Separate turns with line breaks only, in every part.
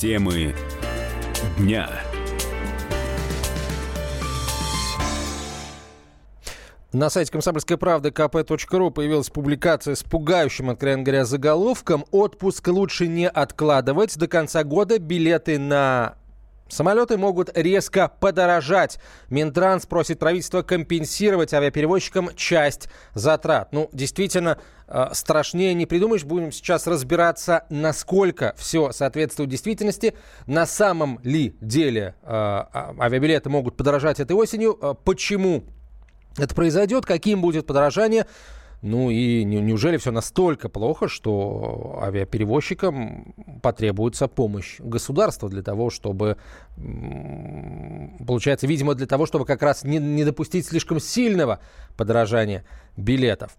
Темы дня.
На сайте комсомольской правды kp.ru появилась публикация с пугающим, откровенно говоря, заголовком «Отпуск лучше не откладывать. До конца года билеты на Самолеты могут резко подорожать. Минтранс просит правительство компенсировать авиаперевозчикам часть затрат. Ну, действительно, э, страшнее не придумаешь. Будем сейчас разбираться, насколько все соответствует действительности. На самом ли деле э, а, авиабилеты могут подорожать этой осенью? Э, почему это произойдет? Каким будет подорожание? Ну и неужели все настолько плохо, что авиаперевозчикам потребуется помощь государства для того, чтобы, получается, видимо, для того, чтобы как раз не, не допустить слишком сильного подорожания билетов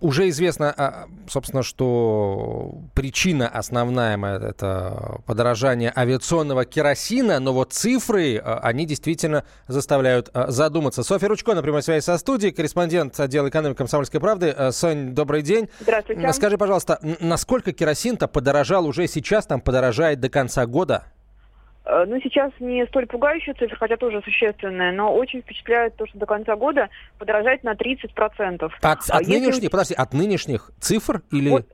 уже известно, а, собственно, что причина основная – это подорожание авиационного керосина, но вот цифры, а, они действительно заставляют а, задуматься. Софья Ручко на прямой связи со студией, корреспондент отдела экономики «Комсомольской правды». Сонь, добрый день.
Здравствуйте.
Скажи, пожалуйста, насколько керосин-то подорожал уже сейчас, там подорожает до конца года?
Э, ну, сейчас не столь пугающая цифра, хотя тоже существенная, но очень впечатляет то, что до конца года подорожает на 30%.
От, от а нынешних, если... подожди, от нынешних цифр или...
Вот,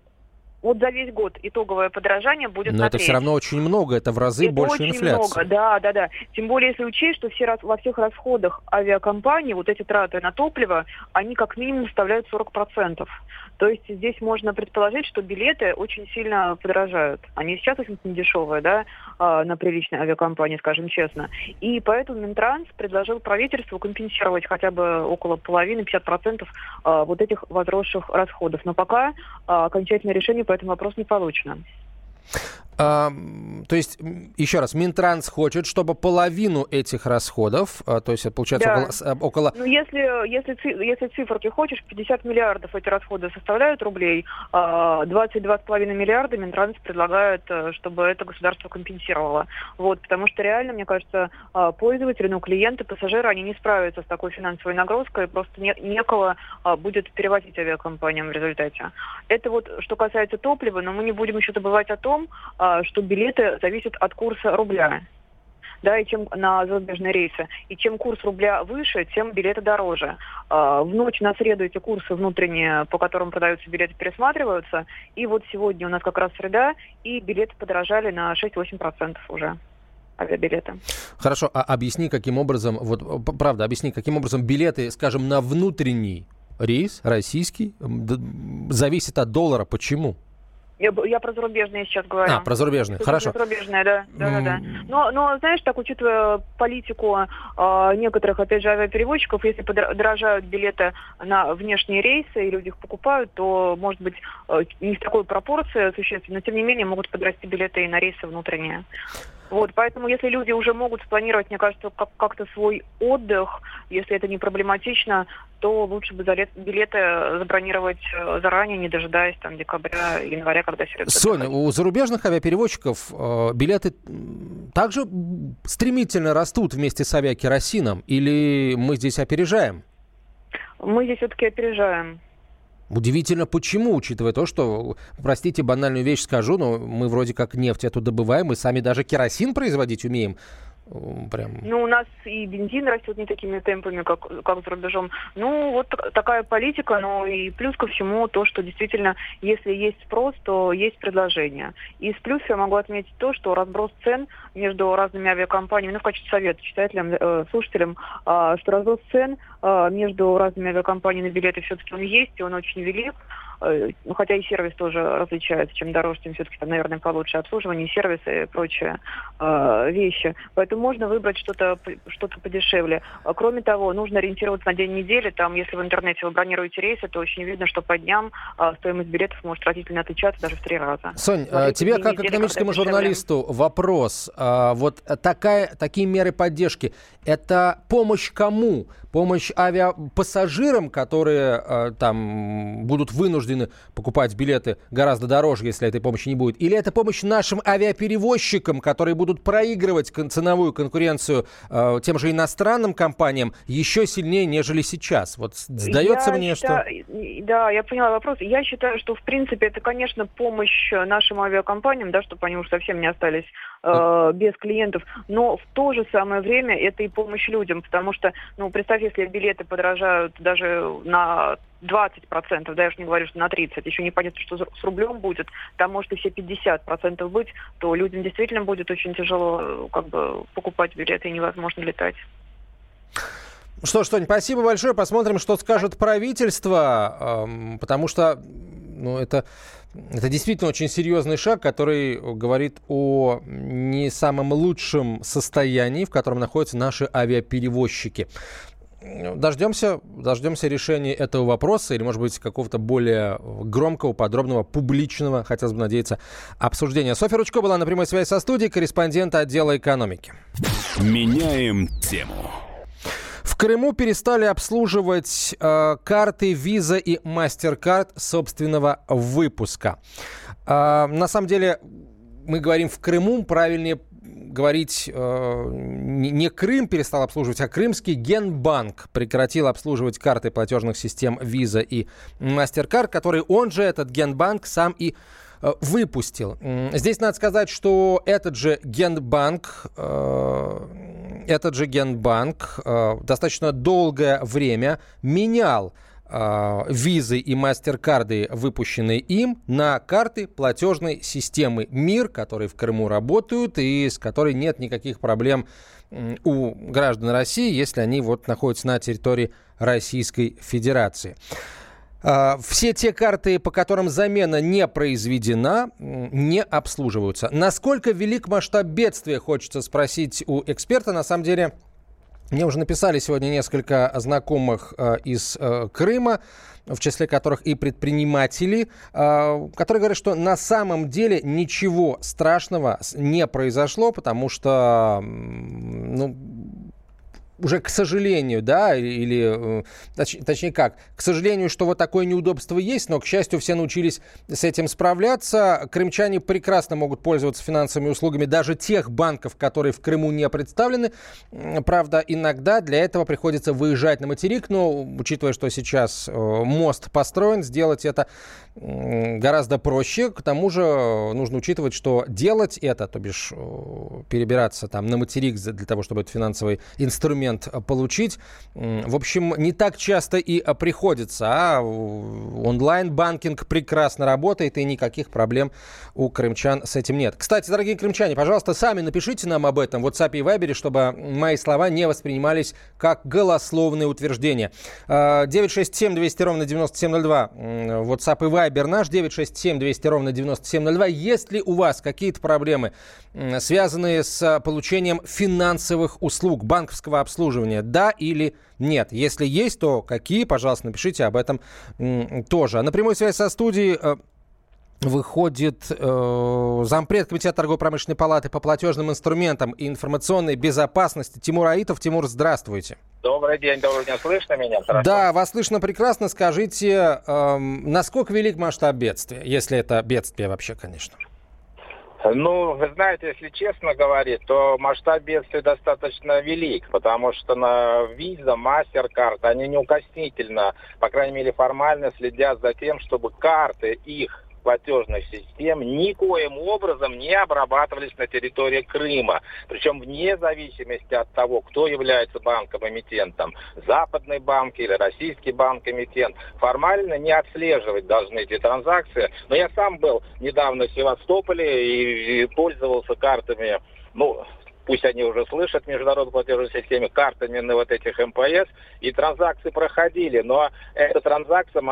вот за весь год итоговое подорожание будет
Но это все равно очень много, это в разы
это
больше
очень
инфляции.
много, да, да, да. Тем более, если учесть, что все, во всех расходах авиакомпании вот эти траты на топливо, они как минимум составляют 40%. То есть здесь можно предположить, что билеты очень сильно подорожают. Они сейчас очень дешевые, да, а, на приличной авиакомпании, скажем честно. И поэтому Минтранс предложил правительству компенсировать хотя бы около половины, 50% а, вот этих возросших расходов. Но пока а, окончательное решение по этому вопросу не получено.
То есть, еще раз, Минтранс хочет, чтобы половину этих расходов, а, то есть, получается, да. около, э, около...
Ну, если, если, если циферки хочешь, 50 миллиардов эти расходы составляют рублей, 22,5 а, миллиарда Минтранс предлагает, э, чтобы это государство компенсировало. Вот, потому что реально, мне кажется, а, пользователи, ну, клиенты, пассажиры, они не справятся с такой финансовой нагрузкой, просто не, некого будет перевозить авиакомпаниям в результате. Это вот, что касается топлива, но мы не будем еще добывать о том, а, что билеты зависят от курса рубля да, и чем на зарубежные рейсы. И чем курс рубля выше, тем билеты дороже. А, в ночь на среду эти курсы внутренние, по которым продаются билеты, пересматриваются. И вот сегодня у нас как раз среда, и билеты подорожали на 6-8% уже авиабилеты.
Хорошо, а объясни, каким образом, вот правда, объясни, каким образом билеты, скажем, на внутренний рейс российский зависит от доллара. Почему?
Я, я про зарубежные сейчас говорю.
А, про зарубежные, хорошо.
Зарубежные, да, да, mm. да, да. Но, но, знаешь, так, учитывая политику э, некоторых, опять же, авиаперевозчиков, если подорожают билеты на внешние рейсы, и люди их покупают, то, может быть, э, не в такой пропорции существенно, но, тем не менее, могут подрасти билеты и на рейсы внутренние. Вот, поэтому если люди уже могут спланировать, мне кажется, как- как-то свой отдых, если это не проблематично, то лучше бы билеты забронировать э, заранее, не дожидаясь там декабря, января, когда все
Соня, у зарубежных авиаперевозчиков э, билеты также стремительно растут вместе с авиакеросином? Или мы здесь опережаем?
Мы здесь все-таки опережаем.
Удивительно, почему, учитывая то, что, простите, банальную вещь скажу, но мы вроде как нефть эту добываем, и сами даже керосин производить умеем.
Прям... Ну, у нас и бензин растет не такими темпами, как, как за рубежом. Ну, вот такая политика, но и плюс ко всему то, что действительно, если есть спрос, то есть предложение. И из плюсов я могу отметить то, что разброс цен между разными авиакомпаниями, ну, в качестве совета читателям, э, слушателям, э, что разброс цен между разными авиакомпаниями билеты все-таки он есть, и он очень велик. Э, ну, хотя и сервис тоже различается, чем дороже, тем все-таки там, наверное, получше обслуживание, сервисы и прочие э, вещи. Поэтому можно выбрать что-то что подешевле. А, кроме того, нужно ориентироваться на день недели. Там, если в интернете вы бронируете рейсы, то очень видно, что по дням э, стоимость билетов может разительно отличаться даже в три раза.
Сонь, Смотрите, тебе как недели, экономическому журналисту вопрос. А, вот такая, такие меры поддержки, это помощь кому? Помощь помощь авиапассажирам, которые э, там будут вынуждены покупать билеты гораздо дороже, если этой помощи не будет? Или это помощь нашим авиаперевозчикам, которые будут проигрывать ценовую конкуренцию э, тем же иностранным компаниям еще сильнее, нежели сейчас? Вот сдается
я
мне,
считаю,
что...
Да, я поняла вопрос. Я считаю, что, в принципе, это, конечно, помощь нашим авиакомпаниям, да, чтобы они уж совсем не остались э, без клиентов, но в то же самое время это и помощь людям, потому что, ну, представь, если билеты подорожают даже на 20%, да, я уж не говорю, что на 30%, еще непонятно, что с рублем будет, там может и все 50% быть, то людям действительно будет очень тяжело э, как бы покупать билеты и невозможно летать.
Что ж, Тонь, спасибо большое. Посмотрим, что скажет правительство, потому что ну, это, это действительно очень серьезный шаг, который говорит о не самом лучшем состоянии, в котором находятся наши авиаперевозчики. Дождемся, дождемся решения этого вопроса или, может быть, какого-то более громкого, подробного, публичного, хотелось бы надеяться, обсуждения. Софья Ручко была на прямой связи со студией, корреспондент отдела экономики.
Меняем тему.
В Крыму перестали обслуживать э, карты Visa и MasterCard собственного выпуска. Э, на самом деле, мы говорим в Крыму, правильнее говорить э, не Крым перестал обслуживать, а крымский Генбанк прекратил обслуживать карты платежных систем Visa и MasterCard, который он же, этот Генбанк, сам и Э, выпустил. Здесь надо сказать, что этот же Генбанк, э, этот же Генбанк э, достаточно долгое время менял визы и мастер-карды, выпущенные им, на карты платежной системы МИР, которые в Крыму работают и с которой нет никаких проблем у граждан России, если они вот находятся на территории Российской Федерации. А, все те карты, по которым замена не произведена, не обслуживаются. Насколько велик масштаб бедствия, хочется спросить у эксперта. На самом деле, мне уже написали сегодня несколько знакомых э, из э, Крыма, в числе которых и предприниматели, э, которые говорят, что на самом деле ничего страшного не произошло, потому что ну, уже к сожалению, да, или э, точ, точнее как, к сожалению, что вот такое неудобство есть, но, к счастью, все научились с этим справляться. Крымчане прекрасно могут пользоваться финансовыми услугами даже тех банков, которые в Крыму не представлены. Правда, иногда для этого приходится выезжать на материк, но учитывая, что сейчас э, мост построен, сделать это гораздо проще. К тому же э, нужно учитывать, что делать это, то бишь перебираться там на материк для того, чтобы этот финансовый инструмент документ получить. В общем, не так часто и а, приходится, а онлайн-банкинг прекрасно работает, и никаких проблем у крымчан с этим нет. Кстати, дорогие крымчане, пожалуйста, сами напишите нам об этом в WhatsApp и Viber, чтобы мои слова не воспринимались как голословные утверждения. 967 200 ровно 9702, WhatsApp и Viber наш, 967 200 ровно 9702. Есть ли у вас какие-то проблемы, связанные с получением финансовых услуг, банковского обслуживания, обслуживания, да или нет? Если есть, то какие, пожалуйста, напишите об этом тоже. А на прямой связи со студией э, выходит э, зампред Комитета торгово-промышленной палаты по платежным инструментам и информационной безопасности Тимур Аитов. Тимур, здравствуйте.
Добрый день, добрый день. Слышно меня? Хорошо?
Да, вас слышно прекрасно. Скажите, э, насколько велик масштаб бедствия, если это бедствие вообще, конечно?
Ну, вы знаете, если честно говорить, то масштаб бедствия достаточно велик, потому что на Visa, MasterCard, они неукоснительно, по крайней мере формально следят за тем, чтобы карты их платежных систем никоим образом не обрабатывались на территории Крыма. Причем вне зависимости от того, кто является банком-эмитентом, западный банк или российский банк-эмитент, формально не отслеживать должны эти транзакции. Но я сам был недавно в Севастополе и пользовался картами ну, пусть они уже слышат международную платежную систему, картами на вот этих МПС, и транзакции проходили, но эта транзакция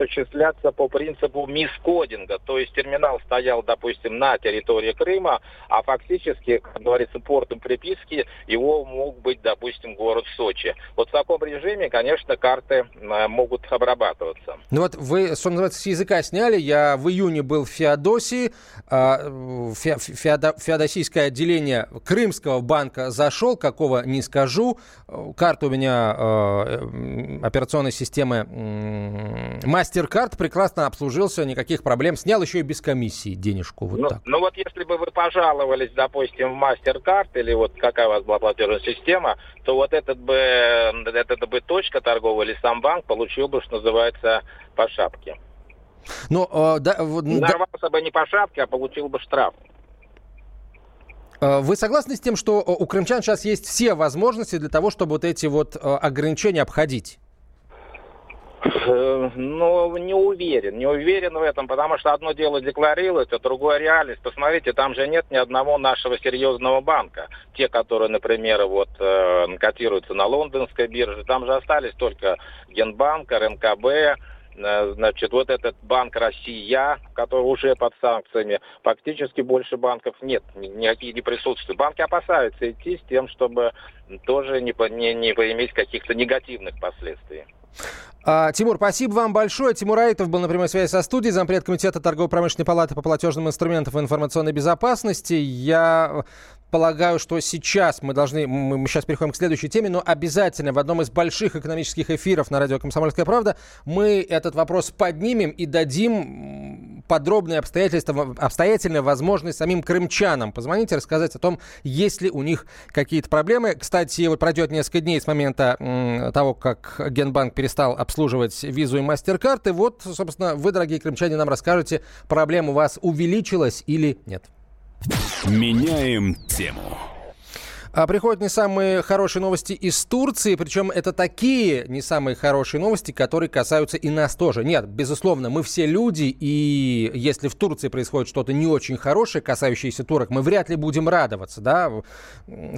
осуществляться по принципу мискодинга. То есть терминал стоял, допустим, на территории Крыма, а фактически, как говорится, портом приписки его мог быть, допустим, город Сочи. Вот в таком режиме, конечно, карты э, могут обрабатываться.
Ну вот вы, что называется, с языка сняли. Я в июне был в Феодосии. А, фе, феодо, феодосийское отделение Крымского банка зашел, какого не скажу. Карта у меня э, операционной системы MasterCard прекрасно обслужился, никаких проблем. Снял еще и без комиссии денежку. Вот
ну,
так.
ну вот если бы вы пожаловались, допустим, в MasterCard или вот какая у вас была платежная система, то вот этот бы, этот бы точка торговая или сам банк получил бы, что называется, по шапке.
Ну, э, да,
Нарвался да... бы не по шапке, а получил бы штраф.
Вы согласны с тем, что у крымчан сейчас есть все возможности для того, чтобы вот эти вот ограничения обходить?
Э, ну, не уверен, не уверен в этом, потому что одно дело декларировать, а другое реальность. Посмотрите, там же нет ни одного нашего серьезного банка. Те, которые, например, вот э, котируются на лондонской бирже, там же остались только Генбанк, РНКБ, э, значит, вот этот банк Россия, который уже под санкциями, фактически больше банков нет, никакие не присутствуют. Банки опасаются идти с тем, чтобы тоже не, не, не поиметь каких-то негативных последствий.
А, Тимур, спасибо вам большое. Тимур Аитов был на прямой связи со студией, зампред комитета торгово-промышленной палаты по платежным инструментам и информационной безопасности. Я полагаю, что сейчас мы должны, мы, мы сейчас переходим к следующей теме, но обязательно в одном из больших экономических эфиров на радио «Комсомольская правда» мы этот вопрос поднимем и дадим подробные обстоятельства, обстоятельную возможность самим крымчанам позвонить и рассказать о том, есть ли у них какие-то проблемы. Кстати, вот пройдет несколько дней с момента того, как Генбанк перестал обслуживать визу и мастер-карт, и вот, собственно, вы, дорогие крымчане, нам расскажете, проблема у вас увеличилась или нет.
Меняем тему.
А приходят не самые хорошие новости из Турции, причем это такие не самые хорошие новости, которые касаются и нас тоже. Нет, безусловно, мы все люди, и если в Турции происходит что-то не очень хорошее, касающееся турок, мы вряд ли будем радоваться, да,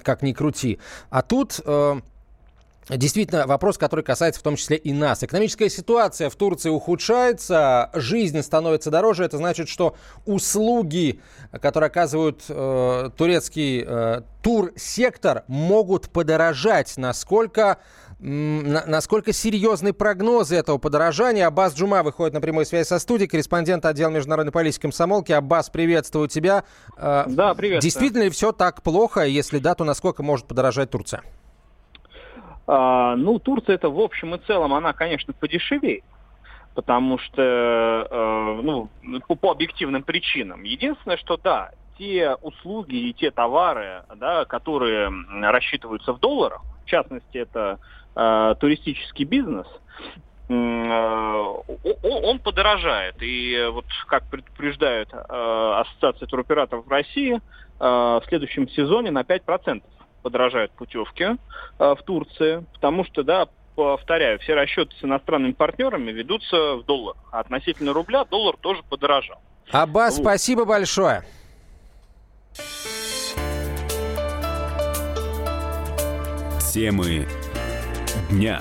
как ни крути. А тут... Э, Действительно, вопрос, который касается в том числе и нас. Экономическая ситуация в Турции ухудшается, жизнь становится дороже. Это значит, что услуги, которые оказывают э, турецкий э, турсектор, могут подорожать. Насколько, на, насколько серьезны прогнозы этого подорожания? Аббас Джума выходит на прямую связь со студией, корреспондент отдела международной политики комсомолки. Аббас, приветствую тебя.
Э, да, привет.
Действительно ли все так плохо? Если да, то насколько может подорожать Турция?
А, ну, Турция это в общем и целом, она, конечно, подешевеет, потому что, э, ну, по, по объективным причинам. Единственное, что да, те услуги и те товары, да, которые рассчитываются в долларах, в частности, это э, туристический бизнес, э, он подорожает. И вот как предупреждает э, Ассоциация туроператоров России, в следующем сезоне на 5% подорожают путевки э, в Турции, потому что, да, повторяю, все расчеты с иностранными партнерами ведутся в долларах. А относительно рубля доллар тоже подорожал.
Аббас, вот. спасибо большое.
Темы дня.